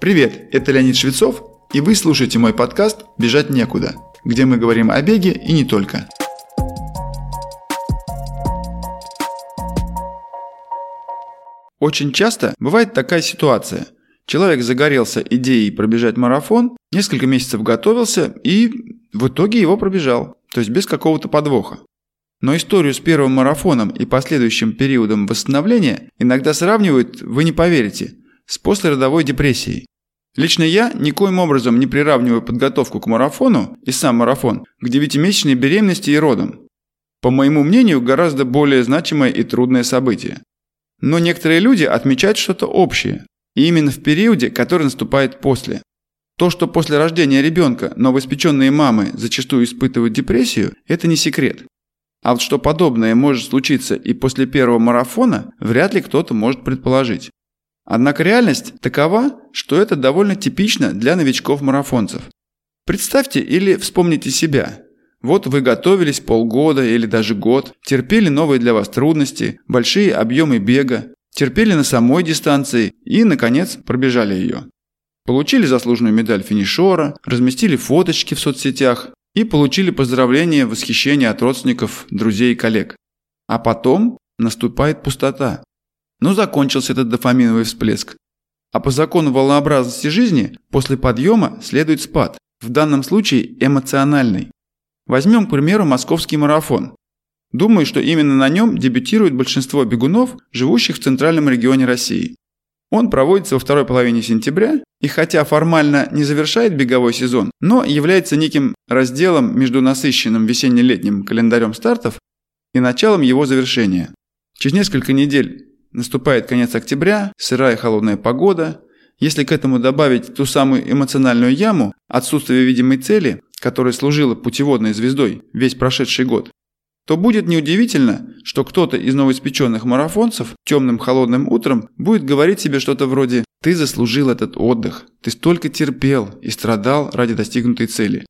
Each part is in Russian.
Привет, это Леонид Швецов, и вы слушаете мой подкаст «Бежать некуда», где мы говорим о беге и не только. Очень часто бывает такая ситуация. Человек загорелся идеей пробежать марафон, несколько месяцев готовился и в итоге его пробежал, то есть без какого-то подвоха. Но историю с первым марафоном и последующим периодом восстановления иногда сравнивают, вы не поверите, с послеродовой депрессией. Лично я никоим образом не приравниваю подготовку к марафону и сам марафон к девятимесячной беременности и родам. По моему мнению, гораздо более значимое и трудное событие. Но некоторые люди отмечают что-то общее, и именно в периоде, который наступает после. То, что после рождения ребенка новоиспеченные мамы зачастую испытывают депрессию, это не секрет. А вот что подобное может случиться и после первого марафона, вряд ли кто-то может предположить. Однако реальность такова, что это довольно типично для новичков-марафонцев. Представьте или вспомните себя. Вот вы готовились полгода или даже год, терпели новые для вас трудности, большие объемы бега, терпели на самой дистанции и, наконец, пробежали ее. Получили заслуженную медаль финишера, разместили фоточки в соцсетях и получили поздравления, восхищение от родственников, друзей и коллег. А потом наступает пустота. Но закончился этот дофаминовый всплеск. А по закону волнообразности жизни после подъема следует спад, в данном случае эмоциональный. Возьмем, к примеру, московский марафон. Думаю, что именно на нем дебютирует большинство бегунов, живущих в центральном регионе России. Он проводится во второй половине сентября и хотя формально не завершает беговой сезон, но является неким разделом между насыщенным весенне-летним календарем стартов и началом его завершения. Через несколько недель Наступает конец октября, сырая холодная погода. Если к этому добавить ту самую эмоциональную яму, отсутствие видимой цели, которая служила путеводной звездой весь прошедший год, то будет неудивительно, что кто-то из новоиспеченных марафонцев темным холодным утром будет говорить себе что-то вроде «ты заслужил этот отдых, ты столько терпел и страдал ради достигнутой цели».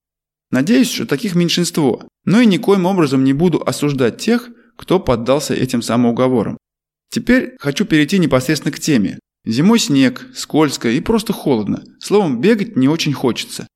Надеюсь, что таких меньшинство, но и никоим образом не буду осуждать тех, кто поддался этим самоуговорам. Теперь хочу перейти непосредственно к теме. Зимой снег, скользко и просто холодно. Словом, бегать не очень хочется.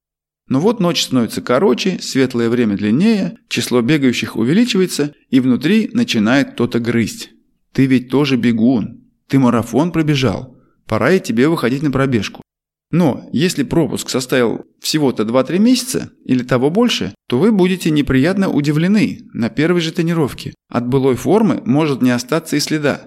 Но вот ночь становится короче, светлое время длиннее, число бегающих увеличивается, и внутри начинает кто-то грызть. Ты ведь тоже бегун. Ты марафон пробежал. Пора и тебе выходить на пробежку. Но если пропуск составил всего-то 2-3 месяца или того больше, то вы будете неприятно удивлены на первой же тренировке. От былой формы может не остаться и следа.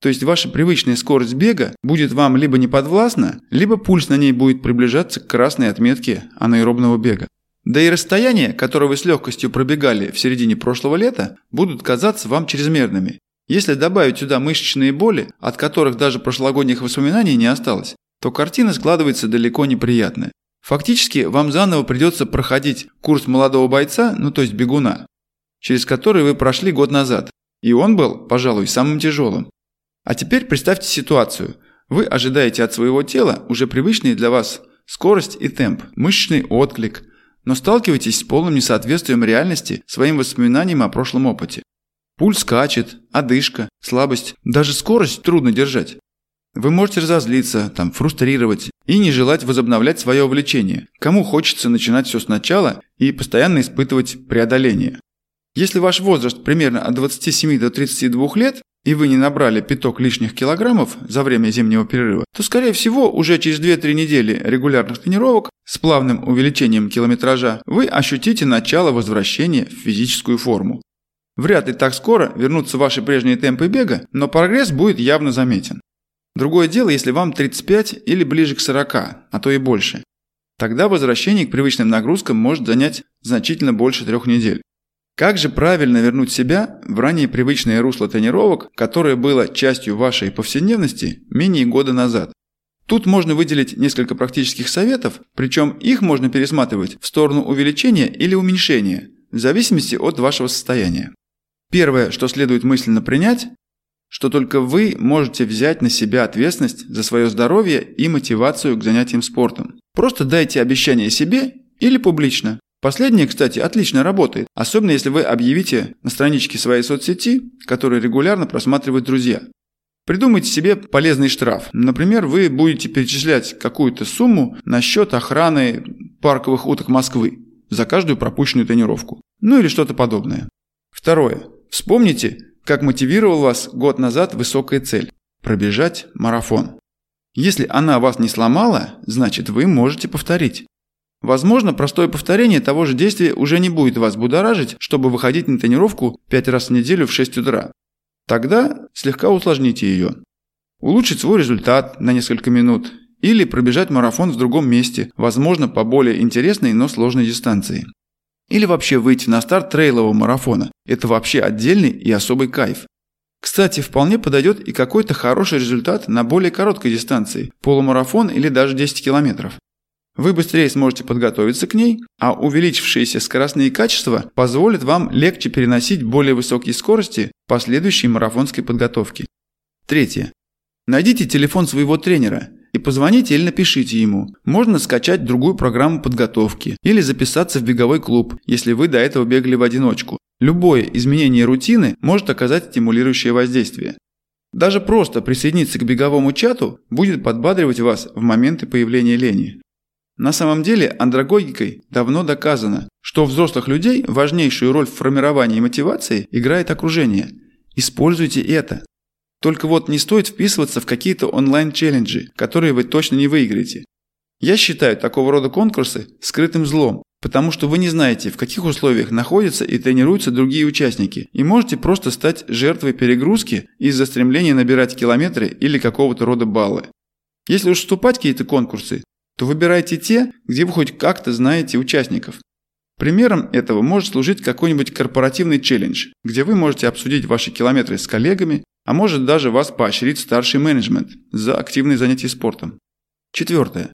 То есть ваша привычная скорость бега будет вам либо не подвластна, либо пульс на ней будет приближаться к красной отметке анаэробного бега. Да и расстояния, которые вы с легкостью пробегали в середине прошлого лета, будут казаться вам чрезмерными. Если добавить сюда мышечные боли, от которых даже прошлогодних воспоминаний не осталось, то картина складывается далеко неприятная. Фактически вам заново придется проходить курс молодого бойца, ну то есть бегуна, через который вы прошли год назад. И он был, пожалуй, самым тяжелым. А теперь представьте ситуацию. Вы ожидаете от своего тела уже привычные для вас скорость и темп, мышечный отклик, но сталкиваетесь с полным несоответствием реальности своим воспоминаниям о прошлом опыте. Пульс скачет, одышка, слабость, даже скорость трудно держать. Вы можете разозлиться, там, фрустрировать и не желать возобновлять свое увлечение. Кому хочется начинать все сначала и постоянно испытывать преодоление. Если ваш возраст примерно от 27 до 32 лет, и вы не набрали пяток лишних килограммов за время зимнего перерыва, то, скорее всего, уже через 2-3 недели регулярных тренировок с плавным увеличением километража вы ощутите начало возвращения в физическую форму. Вряд ли так скоро вернутся ваши прежние темпы бега, но прогресс будет явно заметен. Другое дело, если вам 35 или ближе к 40, а то и больше. Тогда возвращение к привычным нагрузкам может занять значительно больше трех недель. Как же правильно вернуть себя в ранее привычное русло тренировок, которое было частью вашей повседневности менее года назад? Тут можно выделить несколько практических советов, причем их можно пересматривать в сторону увеличения или уменьшения, в зависимости от вашего состояния. Первое, что следует мысленно принять, что только вы можете взять на себя ответственность за свое здоровье и мотивацию к занятиям спортом. Просто дайте обещание себе или публично, Последнее, кстати, отлично работает, особенно если вы объявите на страничке своей соцсети, которую регулярно просматривают друзья. Придумайте себе полезный штраф. Например, вы будете перечислять какую-то сумму на счет охраны парковых уток Москвы за каждую пропущенную тренировку. Ну или что-то подобное. Второе. Вспомните, как мотивировал вас год назад высокая цель – пробежать марафон. Если она вас не сломала, значит вы можете повторить. Возможно, простое повторение того же действия уже не будет вас будоражить, чтобы выходить на тренировку 5 раз в неделю в 6 утра. Тогда слегка усложните ее. Улучшить свой результат на несколько минут или пробежать марафон в другом месте, возможно, по более интересной, но сложной дистанции. Или вообще выйти на старт трейлового марафона. Это вообще отдельный и особый кайф. Кстати, вполне подойдет и какой-то хороший результат на более короткой дистанции, полумарафон или даже 10 километров. Вы быстрее сможете подготовиться к ней, а увеличившиеся скоростные качества позволят вам легче переносить более высокие скорости последующей марафонской подготовки. Третье. Найдите телефон своего тренера и позвоните или напишите ему. Можно скачать другую программу подготовки или записаться в беговой клуб, если вы до этого бегали в одиночку. Любое изменение рутины может оказать стимулирующее воздействие. Даже просто присоединиться к беговому чату будет подбадривать вас в моменты появления лени. На самом деле андрогогикой давно доказано, что у взрослых людей важнейшую роль в формировании мотивации играет окружение. Используйте это. Только вот не стоит вписываться в какие-то онлайн-челленджи, которые вы точно не выиграете. Я считаю такого рода конкурсы скрытым злом, потому что вы не знаете, в каких условиях находятся и тренируются другие участники, и можете просто стать жертвой перегрузки из-за стремления набирать километры или какого-то рода баллы. Если уж вступать в какие-то конкурсы, то выбирайте те, где вы хоть как-то знаете участников. Примером этого может служить какой-нибудь корпоративный челлендж, где вы можете обсудить ваши километры с коллегами, а может даже вас поощрить старший менеджмент за активные занятия спортом. Четвертое.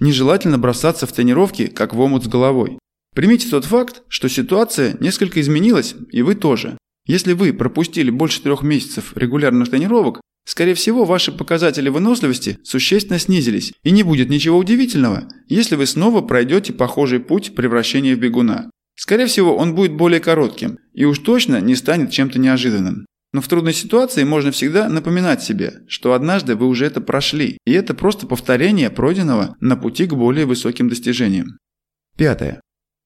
Нежелательно бросаться в тренировки, как в омут с головой. Примите тот факт, что ситуация несколько изменилась, и вы тоже. Если вы пропустили больше трех месяцев регулярных тренировок, Скорее всего, ваши показатели выносливости существенно снизились, и не будет ничего удивительного, если вы снова пройдете похожий путь превращения в бегуна. Скорее всего, он будет более коротким, и уж точно не станет чем-то неожиданным. Но в трудной ситуации можно всегда напоминать себе, что однажды вы уже это прошли, и это просто повторение пройденного на пути к более высоким достижениям. Пятое.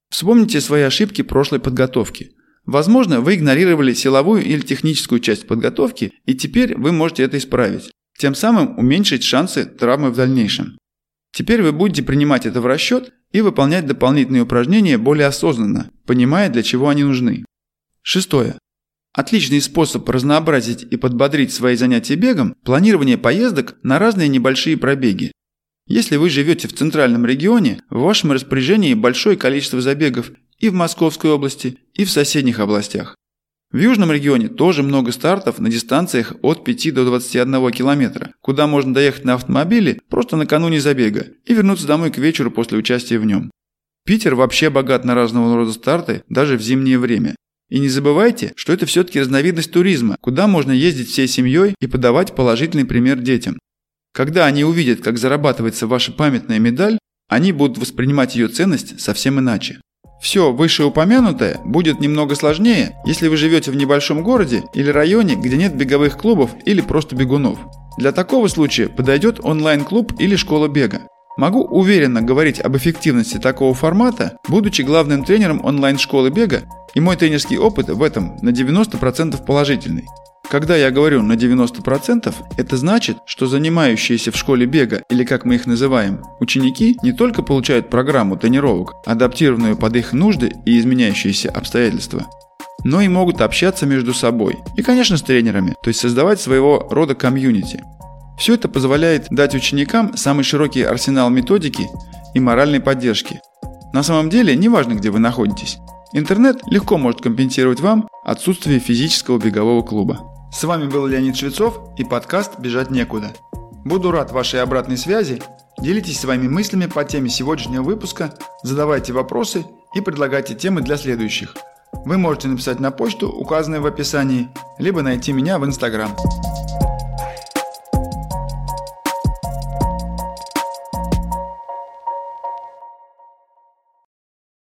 Вспомните свои ошибки прошлой подготовки. Возможно, вы игнорировали силовую или техническую часть подготовки, и теперь вы можете это исправить, тем самым уменьшить шансы травмы в дальнейшем. Теперь вы будете принимать это в расчет и выполнять дополнительные упражнения более осознанно, понимая, для чего они нужны. Шестое. Отличный способ разнообразить и подбодрить свои занятия бегом – планирование поездок на разные небольшие пробеги. Если вы живете в центральном регионе, в вашем распоряжении большое количество забегов и в Московской области, и в соседних областях. В южном регионе тоже много стартов на дистанциях от 5 до 21 километра, куда можно доехать на автомобиле просто накануне забега и вернуться домой к вечеру после участия в нем. Питер вообще богат на разного рода старты, даже в зимнее время. И не забывайте, что это все-таки разновидность туризма, куда можно ездить всей семьей и подавать положительный пример детям. Когда они увидят, как зарабатывается ваша памятная медаль, они будут воспринимать ее ценность совсем иначе. Все вышеупомянутое будет немного сложнее, если вы живете в небольшом городе или районе, где нет беговых клубов или просто бегунов. Для такого случая подойдет онлайн-клуб или школа бега. Могу уверенно говорить об эффективности такого формата, будучи главным тренером онлайн-школы бега, и мой тренерский опыт в этом на 90% положительный. Когда я говорю на 90%, это значит, что занимающиеся в школе бега, или как мы их называем, ученики не только получают программу тренировок, адаптированную под их нужды и изменяющиеся обстоятельства, но и могут общаться между собой. И, конечно, с тренерами, то есть создавать своего рода комьюнити. Все это позволяет дать ученикам самый широкий арсенал методики и моральной поддержки. На самом деле, неважно, где вы находитесь, интернет легко может компенсировать вам отсутствие физического бегового клуба. С вами был Леонид Швецов и подкаст «Бежать некуда». Буду рад вашей обратной связи. Делитесь своими мыслями по теме сегодняшнего выпуска, задавайте вопросы и предлагайте темы для следующих. Вы можете написать на почту, указанную в описании, либо найти меня в Инстаграм.